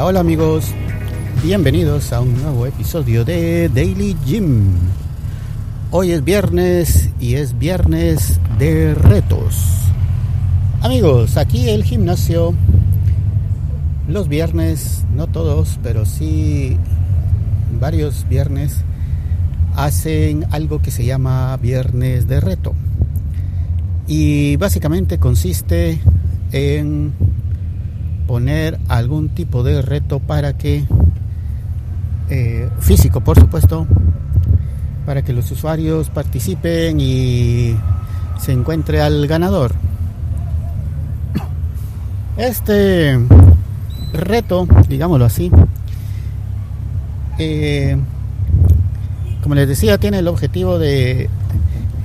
Hola, amigos, bienvenidos a un nuevo episodio de Daily Gym. Hoy es viernes y es viernes de retos. Amigos, aquí el gimnasio, los viernes, no todos, pero sí varios viernes, hacen algo que se llama viernes de reto. Y básicamente consiste en poner algún tipo de reto para que, eh, físico por supuesto, para que los usuarios participen y se encuentre al ganador. Este reto, digámoslo así, eh, como les decía, tiene el objetivo de,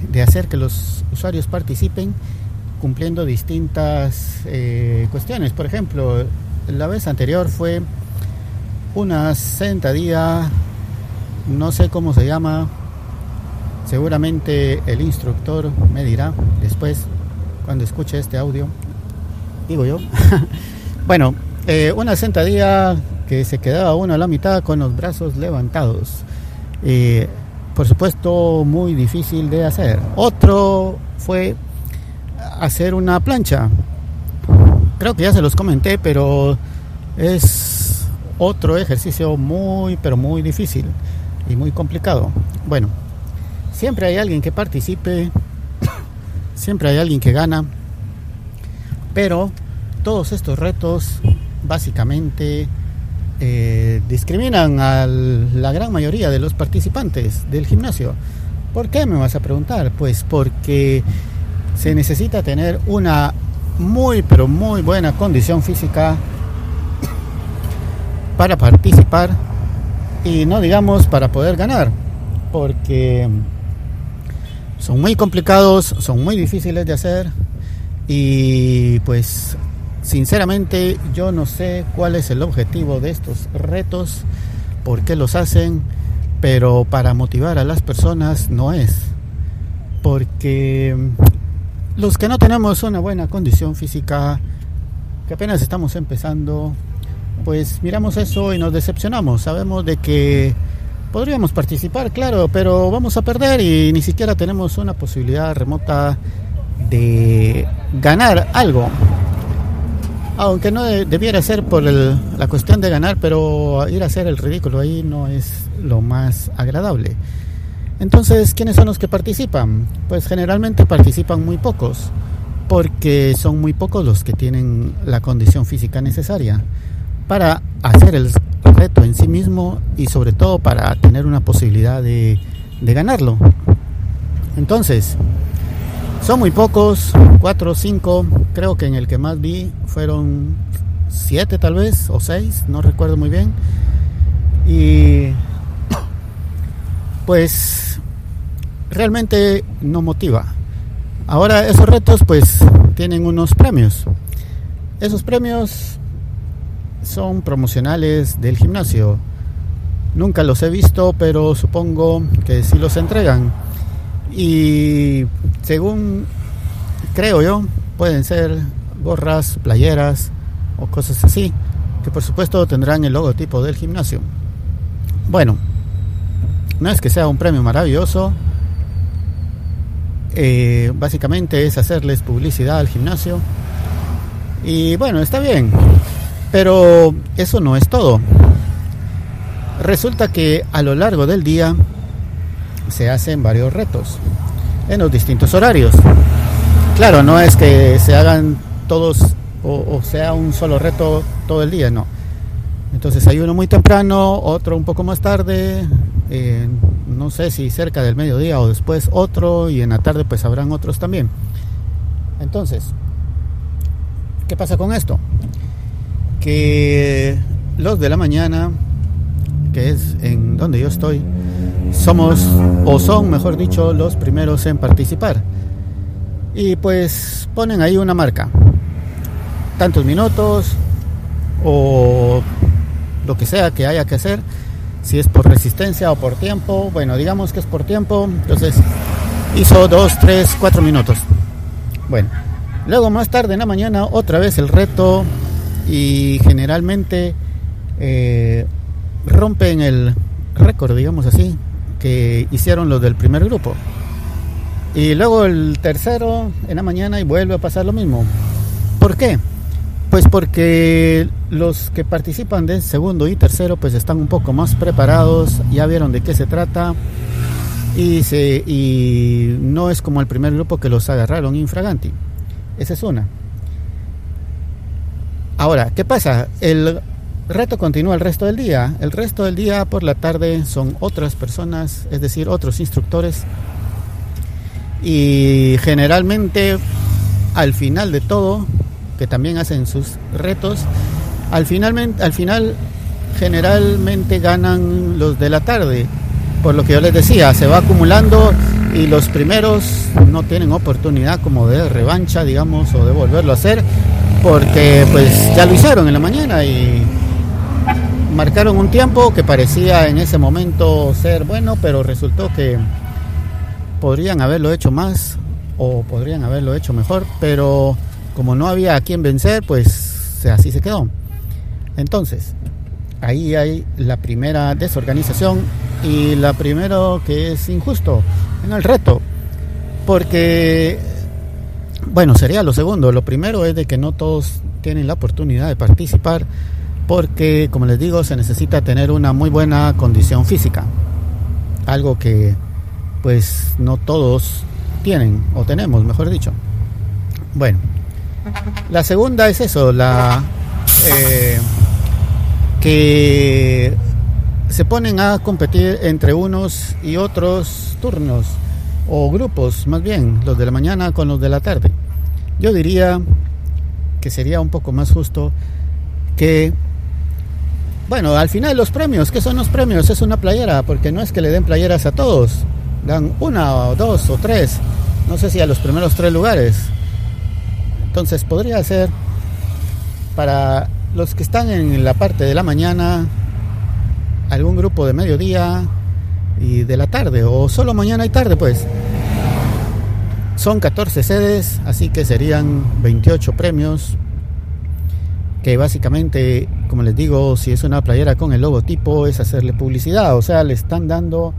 de hacer que los usuarios participen cumpliendo distintas eh, cuestiones. Por ejemplo, la vez anterior fue una sentadilla, no sé cómo se llama, seguramente el instructor me dirá después cuando escuche este audio, digo yo. bueno, eh, una sentadilla que se quedaba uno a la mitad con los brazos levantados. Eh, por supuesto, muy difícil de hacer. Otro fue hacer una plancha. Creo que ya se los comenté, pero es otro ejercicio muy, pero muy difícil y muy complicado. Bueno, siempre hay alguien que participe, siempre hay alguien que gana, pero todos estos retos básicamente eh, discriminan a la gran mayoría de los participantes del gimnasio. ¿Por qué me vas a preguntar? Pues porque se necesita tener una muy pero muy buena condición física para participar y no digamos para poder ganar porque son muy complicados, son muy difíciles de hacer y pues sinceramente yo no sé cuál es el objetivo de estos retos, por qué los hacen, pero para motivar a las personas no es. Porque los que no tenemos una buena condición física, que apenas estamos empezando, pues miramos eso y nos decepcionamos. Sabemos de que podríamos participar, claro, pero vamos a perder y ni siquiera tenemos una posibilidad remota de ganar algo. Aunque no debiera ser por la cuestión de ganar, pero ir a hacer el ridículo ahí no es lo más agradable. Entonces, ¿quiénes son los que participan? Pues generalmente participan muy pocos, porque son muy pocos los que tienen la condición física necesaria para hacer el reto en sí mismo y sobre todo para tener una posibilidad de, ganarlo. Entonces, son muy pocos, cuatro o cinco, creo que en el que más vi fueron siete tal vez, o seis, no recuerdo muy bien. Y pues realmente no motiva. Ahora esos retos pues tienen unos premios. Esos premios son promocionales del gimnasio. Nunca los he visto, pero supongo que sí los entregan. Y según creo yo, pueden ser gorras, playeras o cosas así, que por supuesto tendrán el logotipo del gimnasio. Bueno, no es que sea un premio maravilloso, eh, básicamente es hacerles publicidad al gimnasio. Y bueno, está bien, pero eso no es todo. Resulta que a lo largo del día se hacen varios retos en los distintos horarios. Claro, no es que se hagan todos o, sea un solo reto todo el día, no. Entonces hay uno muy temprano, otro un poco más tarde, eh, no sé si cerca del mediodía o después otro y en la tarde pues habrán otros también. Entonces, ¿qué pasa con esto? Que los de la mañana, que es en donde yo estoy, somos o son, mejor dicho, los primeros en participar. Y pues ponen ahí una marca. Tantos minutos o lo que sea que haya que hacer si es por resistencia o por tiempo. Bueno, digamos que es por tiempo, entonces hizo 2, 3, 4 minutos. Bueno, luego más tarde en la mañana otra vez el reto y generalmente eh, rompen el récord, digamos así, que hicieron los del primer grupo. Y luego el tercero en la mañana y vuelve a pasar lo mismo. ¿Por qué? Pues porque los que participan del segundo y tercero pues están un poco más preparados, ya vieron de qué se trata y, se, y no es como el primer grupo que los agarraron infraganti. Esa es una. Ahora, ¿qué pasa? El reto continúa el resto del día. El resto del día por la tarde son otras personas, es decir, otros instructores. Y generalmente al final de todo que también hacen sus retos, al, finalmente, al final generalmente ganan los de la tarde. Por lo que yo les decía, se va acumulando y los primeros no tienen oportunidad como de revancha, digamos, o de volverlo a hacer, porque pues ya lo hicieron en la mañana y marcaron un tiempo que parecía en ese momento ser bueno, pero resultó que podrían haberlo hecho más o podrían haberlo hecho mejor, pero como no había a quien vencer, pues así se quedó. Entonces, ahí hay la primera desorganización y la primero que es injusto en el reto, porque, bueno, sería lo segundo. Lo primero es de que no todos tienen la oportunidad de participar, porque, como les digo, se necesita tener una muy buena condición física, algo que, pues, no todos tienen o tenemos, mejor dicho. Bueno, la segunda es eso, la eh, que se ponen a competir entre unos y otros turnos o grupos, más bien, los de la mañana con los de la tarde. Yo diría que sería un poco más justo que, bueno, al final los premios, ¿qué son los premios? Es una playera, porque no es que le den playeras a todos, dan una o dos o tres, no sé si a los primeros tres lugares entonces podría ser para los que están en la parte de la mañana, algún grupo de mediodía y de la tarde, o solo mañana y tarde pues. Son 14 sedes, así que serían 28 premios, que básicamente, como les digo, si es una playera con el logotipo, es hacerle publicidad, o sea, le están dando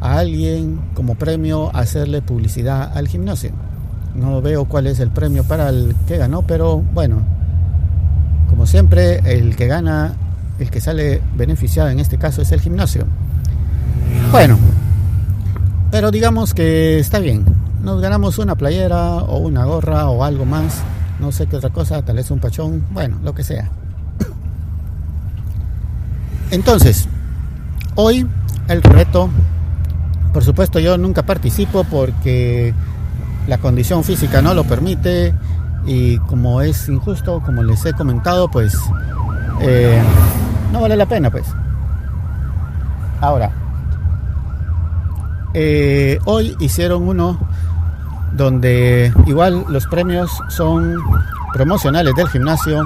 a alguien como premio hacerle publicidad al gimnasio. No veo cuál es el premio para el que ganó, pero bueno, como siempre, el que gana, el que sale beneficiado en este caso es el gimnasio. Bueno, pero digamos que está bien. Nos ganamos una playera o una gorra o algo más. No sé qué otra cosa, tal vez un pachón, bueno, lo que sea. Entonces, hoy el reto, por supuesto yo nunca participo porque la condición física no lo permite y como es injusto, como les he comentado, pues eh, no vale la pena, pues. Ahora, eh, hoy hicieron uno donde igual los premios son promocionales del gimnasio.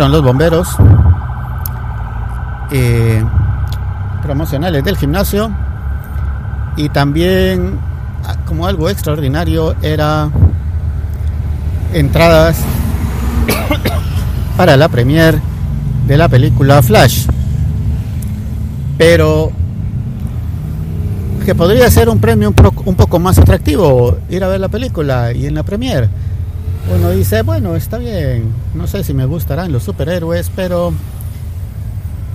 Los bomberos eh, promocionales del gimnasio y también ah, como algo extraordinario era entradas para la premier de la película Flash. Pero que podría ser un premio un, un poco más atractivo ir a ver la película y en la premier uno dice, bueno, está bien, no sé si me gustarán los superhéroes, pero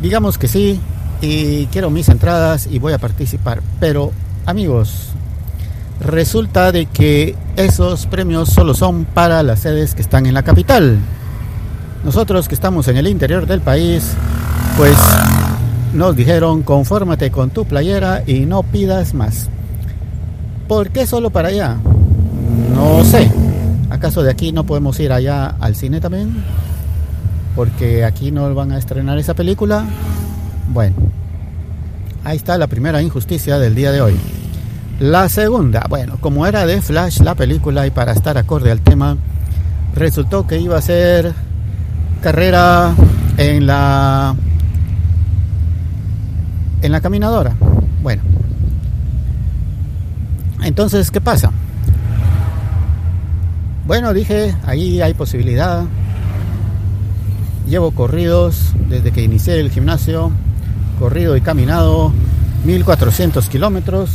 digamos que sí, y quiero mis entradas y voy a participar. Pero amigos, resulta de que esos premios solo son para las sedes que están en la capital. Nosotros que estamos en el interior del país, pues nos dijeron, confórmate con tu playera y no pidas más. ¿Por qué solo para allá? No sé. ¿Acaso de aquí no podemos ir allá al cine también? Porque aquí no van a estrenar esa película. Bueno, ahí está la primera injusticia del día de hoy. La segunda, bueno, como era de Flash la película y para estar acorde al tema, resultó que iba a ser carrera en la en la caminadora. Bueno, Entonces, ¿qué pasa? Bueno, dije, ahí hay posibilidad. Llevo corridos desde que inicié el gimnasio, corrido y caminado 1400 kilómetros.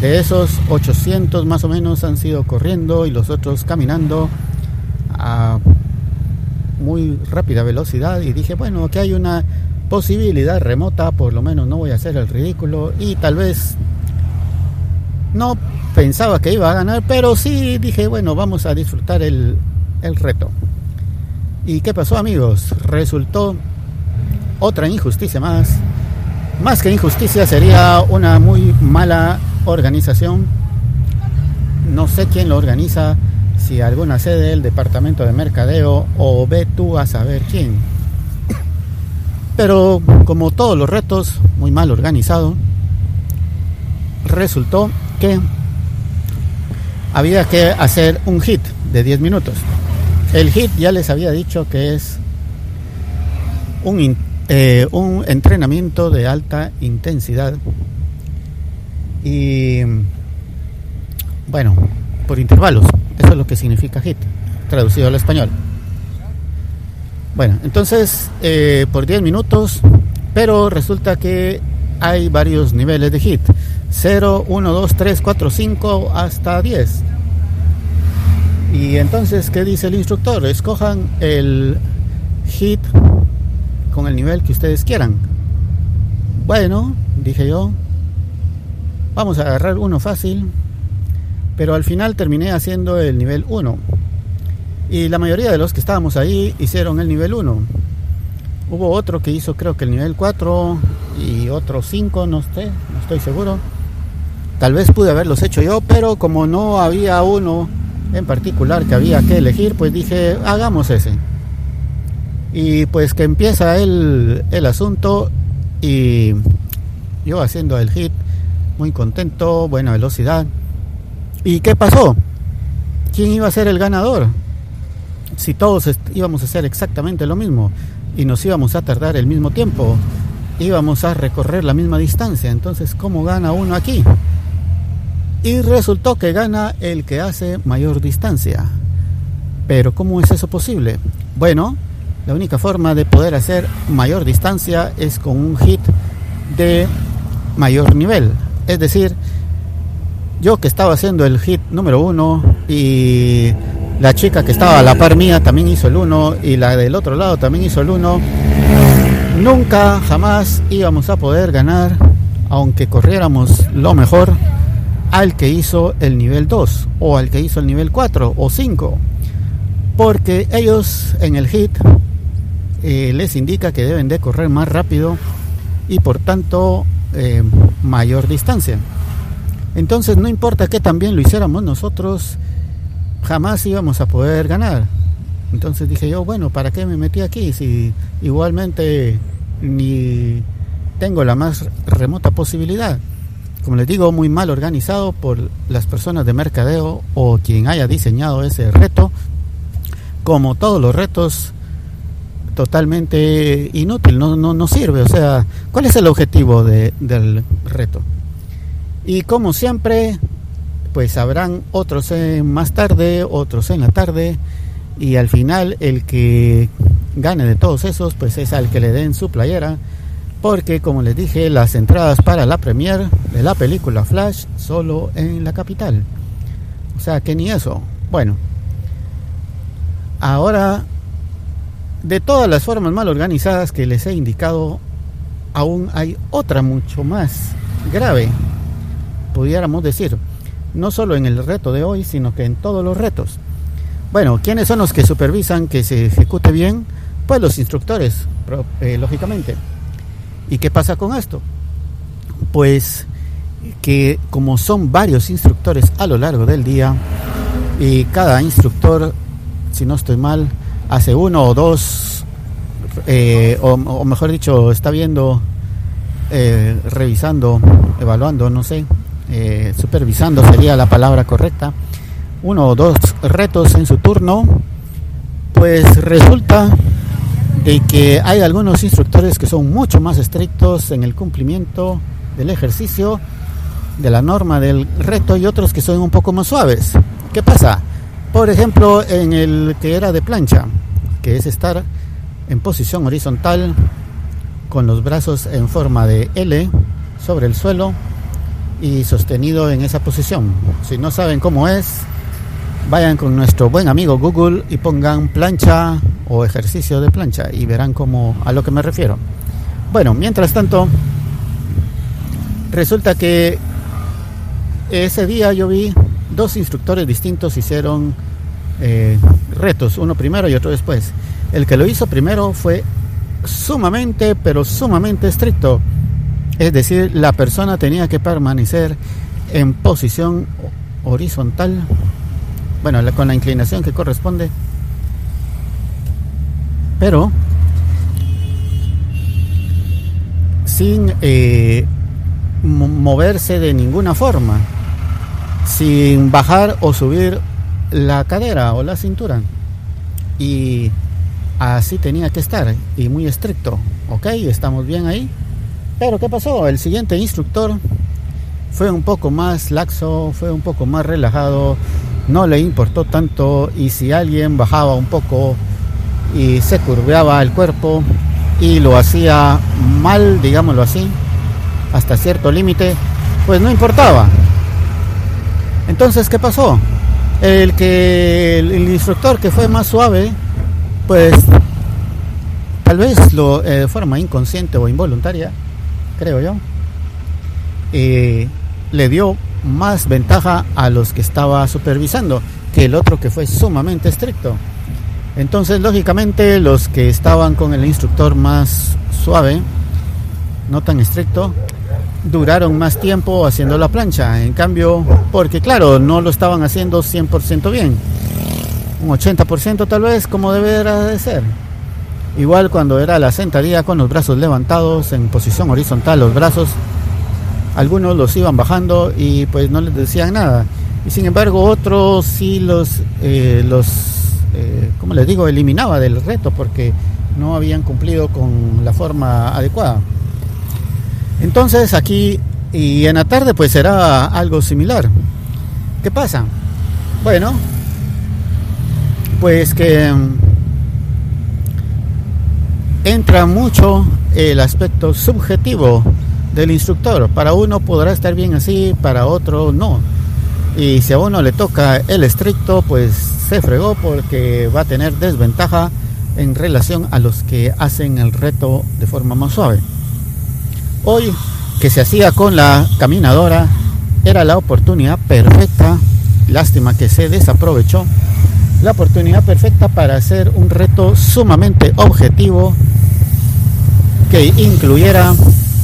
De esos 800 más o menos han sido corriendo y los otros caminando a muy rápida velocidad. Y dije, bueno, que hay una posibilidad remota, por lo menos no voy a hacer el ridículo y tal vez no pensaba que iba a ganar, pero sí dije, bueno, vamos a disfrutar el, el reto. ¿Y qué pasó amigos? Resultó otra injusticia más. Más que injusticia sería una muy mala organización. No sé quién lo organiza, si alguna sede del departamento de mercadeo o ve tú a saber quién. Pero como todos los retos, muy mal organizado, resultó que había que hacer un hit de 10 minutos. El hit ya les había dicho que es un, eh, un entrenamiento de alta intensidad y bueno, por intervalos. Eso es lo que significa hit, traducido al español. Bueno, entonces eh, por 10 minutos, pero resulta que hay varios niveles de hit. 0, 1, 2, 3, 4, 5 hasta 10. Y entonces, ¿qué dice el instructor? Escojan el hit con el nivel que ustedes quieran. Bueno, dije yo, vamos a agarrar uno fácil, pero al final terminé haciendo el nivel 1. Y la mayoría de los que estábamos ahí hicieron el nivel 1. Hubo otro que hizo creo que el nivel 4 y otro 5, no sé, no estoy seguro. Tal vez pude haberlos hecho yo, pero como no había uno en particular que había que elegir, pues dije, hagamos ese. Y pues que empieza el, el asunto y yo haciendo el hit, muy contento, buena velocidad. ¿Y qué pasó? ¿Quién iba a ser el ganador? Si todos íbamos a hacer exactamente lo mismo y nos íbamos a tardar el mismo tiempo, íbamos a recorrer la misma distancia, entonces ¿cómo gana uno aquí? Y resultó que gana el que hace mayor distancia. Pero ¿cómo es eso posible? Bueno, la única forma de poder hacer mayor distancia es con un hit de mayor nivel. Es decir, yo que estaba haciendo el hit número uno y la chica que estaba a la par mía también hizo el uno y la del otro lado también hizo el uno, nunca jamás íbamos a poder ganar aunque corriéramos lo mejor al que hizo el nivel 2 o al que hizo el nivel 4 o 5 porque ellos en el hit eh, les indica que deben de correr más rápido y por tanto eh, mayor distancia. Entonces no importa que también lo hiciéramos nosotros jamás íbamos a poder ganar. Entonces dije yo bueno para qué me metí aquí si igualmente ni tengo la más remota posibilidad como les digo, muy mal organizado por las personas de mercadeo o quien haya diseñado ese reto. Como todos los retos, totalmente inútil, no, no, no sirve. O sea, ¿cuál es el objetivo de, del reto? Y como siempre, pues habrán otros más tarde, otros en la tarde, y al final el que gane de todos esos, pues es al que le den su playera porque como les dije, las entradas para la premier de la película Flash solo en la capital. O sea que ni eso. Bueno, ahora de todas las formas mal organizadas que les he indicado, aún hay otra mucho más grave, pudiéramos decir, no solo en el reto de hoy, sino que en todos los retos. Bueno, ¿quiénes son los que supervisan que se ejecute bien? Pues los instructores, eh, lógicamente. ¿Y qué pasa con esto? Pues que como son varios instructores a lo largo del día y cada instructor, si no estoy mal, hace uno o dos, eh, o, mejor dicho, está viendo, eh, revisando, evaluando, no sé, eh, supervisando sería la palabra correcta, uno o dos retos en su turno, pues resulta de que hay algunos instructores que son mucho más estrictos en el cumplimiento del ejercicio de la norma del reto y otros que son un poco más suaves. ¿Qué pasa? Por ejemplo, en el que era de plancha, que es estar en posición horizontal con los brazos en forma de L sobre el suelo y sostenido en esa posición. Si no saben cómo es, vayan con nuestro buen amigo Google y pongan plancha o ejercicio de plancha y verán cómo a lo que me refiero. Bueno, mientras tanto, resulta que ese día yo vi dos instructores distintos hicieron eh, retos, uno primero y otro después. El que lo hizo primero fue sumamente, pero sumamente estricto. Es decir, la persona tenía que permanecer en posición horizontal, bueno, con la inclinación que corresponde, pero sin eh, moverse de ninguna forma, sin bajar o subir la cadera o la cintura. Y así tenía que estar, y muy estricto. Ok, estamos bien ahí. Pero ¿qué pasó? El siguiente instructor fue un poco más laxo, fue un poco más relajado, no le importó tanto y si alguien bajaba un poco y se curveaba el cuerpo y lo hacía mal, digámoslo así, hasta cierto límite, pues no importaba. Entonces, ¿qué pasó? El que el, instructor que fue más suave, pues tal vez lo eh, de forma inconsciente o involuntaria, creo yo, eh, le dio más ventaja a los que estaba supervisando que el otro que fue sumamente estricto. Entonces, lógicamente, los que estaban con el instructor más suave, no tan estricto, duraron más tiempo haciendo la plancha. En cambio, porque claro, no lo estaban haciendo 100% bien. Un 80% tal vez como debería de ser. Igual cuando era la sentadilla con los brazos levantados en posición horizontal, los brazos, algunos los iban bajando y pues no les decían nada. Y sin embargo otros sí los, eh, los eh, como les digo, eliminaba del reto porque no habían cumplido con la forma adecuada. Entonces aquí y en la tarde pues será algo similar. ¿Qué pasa? Bueno, pues que mm, entra mucho el aspecto subjetivo del instructor. Para uno podrá estar bien así, para otro no. Y si a uno le toca el estricto, pues se fregó porque va a tener desventaja en relación a los que hacen el reto de forma más suave. Hoy, que se hacía con la caminadora, era la oportunidad perfecta, lástima que se desaprovechó, la oportunidad perfecta para hacer un reto sumamente objetivo que incluyera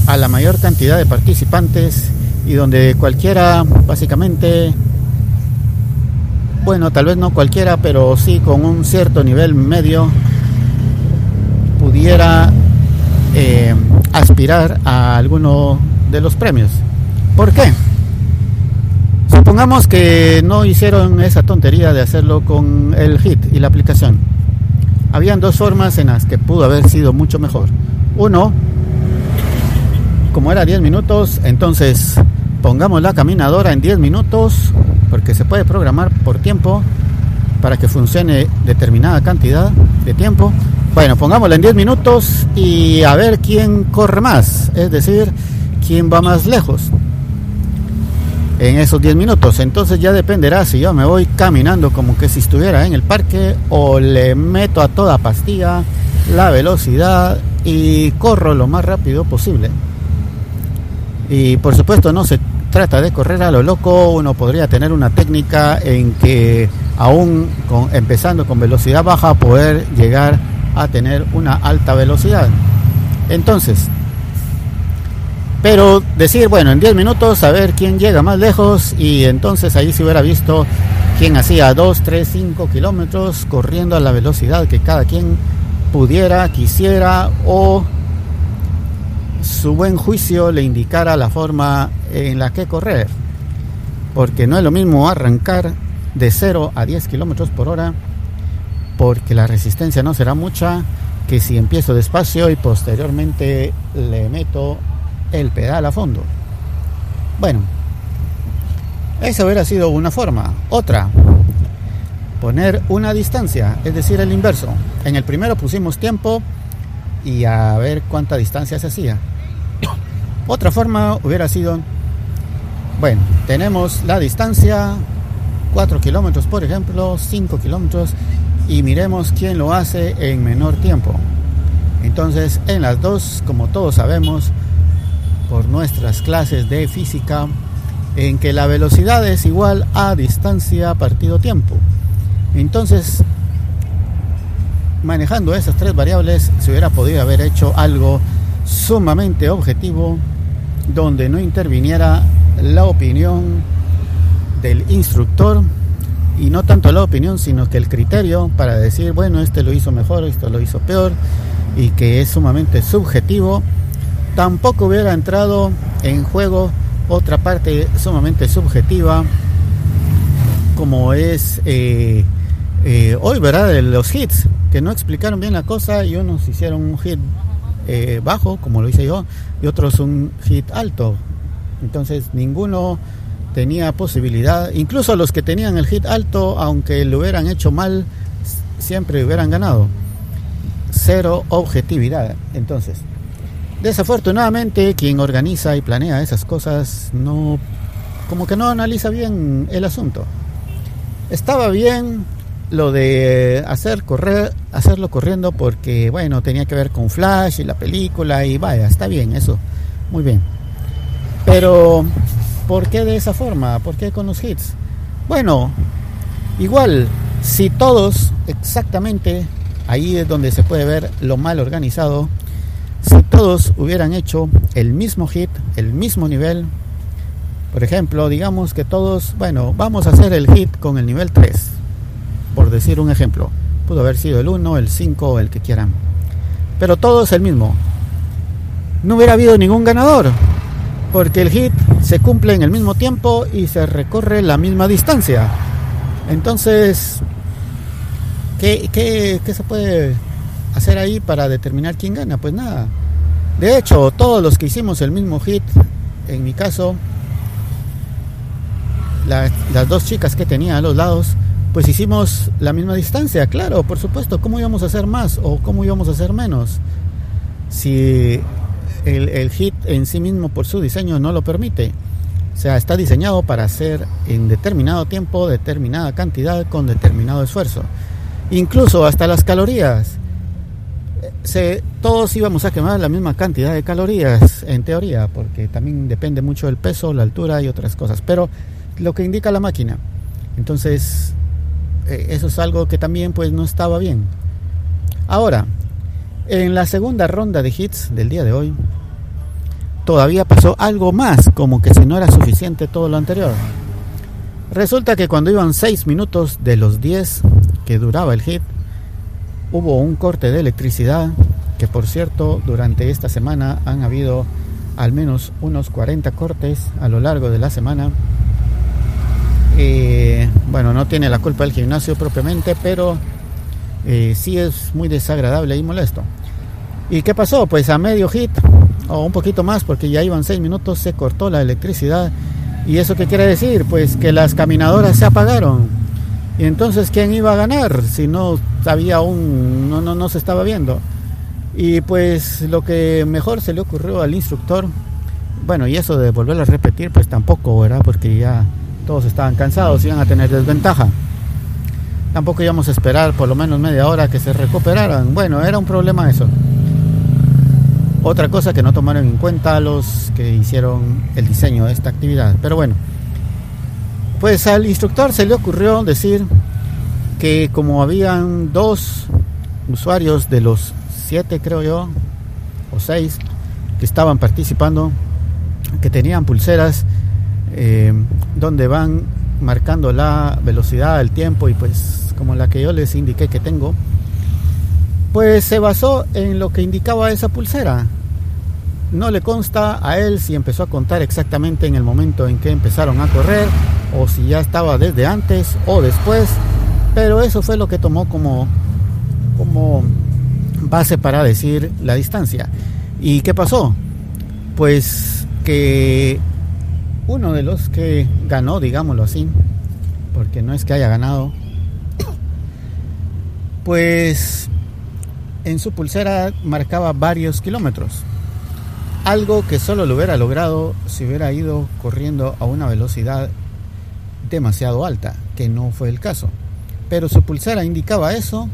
a la mayor cantidad de participantes y donde cualquiera, básicamente, bueno, tal vez no cualquiera, pero sí con un cierto nivel medio, pudiera eh, aspirar a alguno de los premios. ¿Por qué? Supongamos que no hicieron esa tontería de hacerlo con el HIT y la aplicación. Habían dos formas en las que pudo haber sido mucho mejor. Uno, como era 10 minutos, entonces pongamos la caminadora en 10 minutos, porque se puede programar por tiempo para que funcione determinada cantidad de tiempo bueno, pongámosla en 10 minutos y a ver quién corre más, es decir, quién va más lejos en esos 10 minutos. Entonces ya dependerá si yo me voy caminando como que si estuviera en el parque o le meto a toda pastilla la velocidad y corro lo más rápido posible. Y por supuesto no se trata de correr a lo loco, uno podría tener una técnica en que aún con, empezando con velocidad baja poder llegar a tener una alta velocidad. Entonces, pero decir, bueno, en 10 minutos a ver quién llega más lejos y entonces ahí se hubiera visto quién hacía 2, 3, 5 kilómetros corriendo a la velocidad que cada quien pudiera, quisiera o su buen juicio le indicara la forma en la que correr. Porque no es lo mismo arrancar de 0 a 10 kilómetros por hora porque la resistencia no será mucha que si empiezo despacio y posteriormente le meto el pedal a fondo. Bueno, Esa hubiera sido una forma. Otra, poner una distancia, es decir, el inverso. En el primero pusimos tiempo y a ver cuánta distancia se hacía. Otra forma hubiera sido, bueno, tenemos la distancia, 4 kilómetros por ejemplo, 5 kilómetros, y miremos quién lo hace en menor tiempo. Entonces, en las dos, como todos sabemos, por nuestras clases de física, en que la velocidad es igual a distancia partido tiempo. Entonces, manejando esas tres variables, se hubiera podido haber hecho algo sumamente objetivo, donde no interviniera la opinión del instructor y no tanto la opinión, sino que el criterio para decir, bueno, este lo hizo mejor, esto lo hizo peor, y que es sumamente subjetivo, tampoco hubiera entrado en juego otra parte sumamente subjetiva, como es eh, eh, hoy, ¿verdad? De los hits, que no explicaron bien la cosa y unos hicieron un hit eh, bajo, como lo hice yo, y otros un hit alto. Entonces ninguno tenía posibilidad, incluso los que tenían el hit alto, aunque lo hubieran hecho mal, siempre hubieran ganado. Cero objetividad. Entonces, desafortunadamente quien organiza y planea esas cosas no, como que no analiza bien el asunto. Estaba bien lo de hacer correr, hacerlo corriendo porque, bueno, tenía que ver con Flash y la película y vaya, está bien eso, muy bien. Pero, ¿por qué de esa forma? ¿Por qué con los hits? Bueno, igual, si todos exactamente, ahí es donde se puede ver lo mal organizado, si todos hubieran hecho el mismo hit, el mismo nivel, por ejemplo, digamos que todos, bueno, vamos a hacer el hit con el nivel 3 por decir un ejemplo. Pudo haber sido el 1, el 5 o el que quieran. Pero todo es el mismo. No hubiera habido ningún ganador, porque el hit se cumple en el mismo tiempo y se recorre la misma distancia. Entonces, ¿qué, qué, qué se puede hacer ahí para determinar quién gana? Pues nada. De hecho, todos los que hicimos el mismo hit, en mi caso, las dos chicas que tenía a los lados, pues hicimos la misma distancia, claro, por supuesto, ¿cómo íbamos a hacer más o cómo íbamos a hacer menos? Si el, hit en sí mismo por su diseño no lo permite. O sea, está diseñado para hacer en determinado tiempo, determinada cantidad, con determinado esfuerzo. Incluso hasta las calorías. Se, todos íbamos a quemar la misma cantidad de calorías, en teoría, porque también depende mucho del peso, la altura y otras cosas. Pero lo que indica la máquina. Entonces, eh, eso es algo que también pues no estaba bien. Ahora, en la segunda ronda de hits del día de hoy, todavía pasó algo más, como que si no era suficiente todo lo anterior. Resulta que cuando iban 6 minutos de los 10 que duraba el hit, hubo un corte de electricidad, que por cierto, durante esta semana han habido al menos unos 40 cortes a lo largo de la semana bueno, no tiene la culpa del gimnasio propiamente, pero eh, sí es muy desagradable y molesto. ¿Y qué pasó? Pues a medio hit, o un poquito más, porque ya iban seis minutos, se cortó la electricidad. ¿Y eso qué quiere decir? Pues que las caminadoras se apagaron. Y entonces, ¿quién iba a ganar si no había un. no, no, no se estaba viendo? Y pues lo que mejor se le ocurrió al instructor, bueno, y eso de volverlo a repetir, pues tampoco, ¿verdad? Porque ya todos estaban cansados, iban a tener desventaja. Tampoco íbamos a esperar por lo menos media hora que se recuperaran. Bueno, era un problema eso. Otra cosa que no tomaron en cuenta los que hicieron el diseño de esta actividad. Pero bueno, pues al instructor se le ocurrió decir que como habían dos usuarios de los siete, creo yo, o seis, que estaban participando, que tenían pulseras eh, donde van marcando la velocidad, el tiempo y pues como la que yo les indiqué que tengo, pues se basó en lo que indicaba esa pulsera. No le consta a él si empezó a contar exactamente en el momento en que empezaron a correr o si ya estaba desde antes o después, pero eso fue lo que tomó como, como base para decir la distancia. ¿Y qué pasó? Pues que uno de los que ganó, digámoslo así, porque no es que haya ganado, pues en su pulsera marcaba varios kilómetros. Algo que solo lo hubiera logrado si hubiera ido corriendo a una velocidad demasiado alta, que no fue el caso. Pero su pulsera indicaba eso,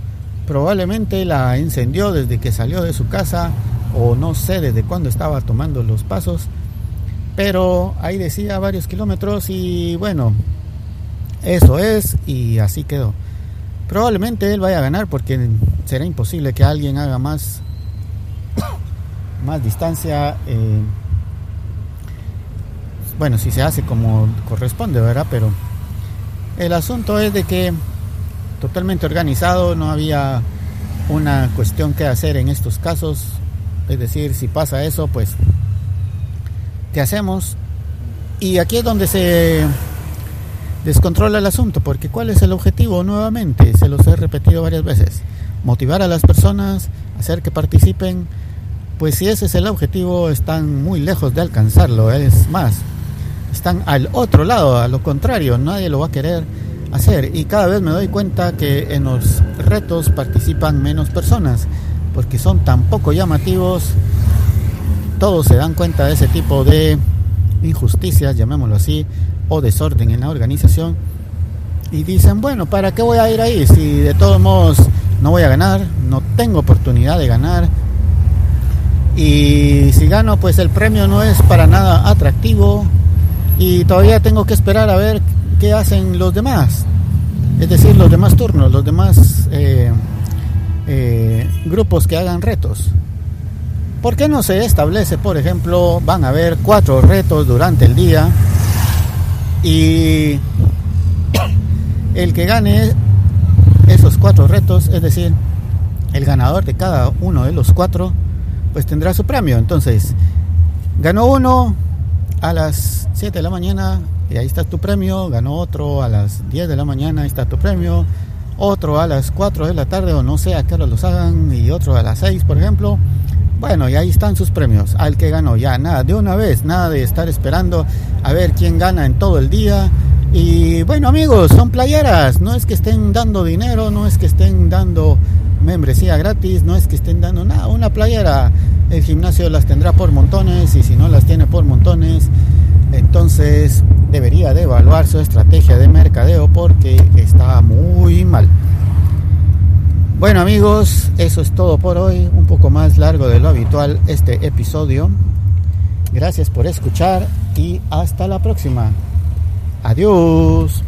probablemente la encendió desde que salió de su casa o no sé desde cuándo estaba tomando los pasos, pero ahí decía varios kilómetros y bueno, eso es y así quedó. Probablemente él vaya a ganar porque será imposible que alguien haga más, más distancia. Eh, bueno, si se hace como corresponde, ¿verdad? Pero el asunto es de que totalmente organizado, no había una cuestión que hacer en estos casos. Es decir, si pasa eso, pues, ¿qué hacemos? Y aquí es donde se descontrola el asunto, porque ¿cuál es el objetivo? Nuevamente, se los he repetido varias veces, motivar a las personas, hacer que participen, pues si ese es el objetivo, están muy lejos de alcanzarlo, es más, están al otro lado, a lo contrario, nadie lo va a querer hacer y cada vez me doy cuenta que en los retos participan menos personas, porque son tan poco llamativos, todos se dan cuenta de ese tipo de injusticias, llamémoslo así, o desorden en la organización y dicen, bueno, ¿para qué voy a ir ahí? Si de todos modos no voy a ganar, no tengo oportunidad de ganar. Y si gano, pues el premio no es para nada atractivo y todavía tengo que esperar a ver qué hacen los demás. Es decir, los demás turnos, los demás eh, eh, grupos que hagan retos. ¿Por qué no se establece, por ejemplo, van a haber cuatro retos durante el día? Y el que gane esos cuatro retos, es decir, el ganador de cada uno de los cuatro, pues tendrá su premio. Entonces, ganó uno a las 7 de la mañana y ahí está tu premio, ganó otro a las 10 de la mañana, ahí está tu premio, otro a las 4 de la tarde o no sé a qué hora los hagan y otro a las 6, por ejemplo. Bueno, y ahí están sus premios. Al que ganó, ya nada, de una vez, nada de estar esperando a ver quién gana en todo el día. Y bueno, amigos, son playeras. No es que estén dando dinero, no es que estén dando membresía gratis, no es que estén dando nada. Una playera, el gimnasio las tendrá por montones y si no las tiene por montones, entonces debería de evaluar su estrategia de mercadeo porque está muy mal. Bueno amigos, eso es todo por hoy, un poco más largo de lo habitual este episodio. Gracias por escuchar y hasta la próxima. Adiós.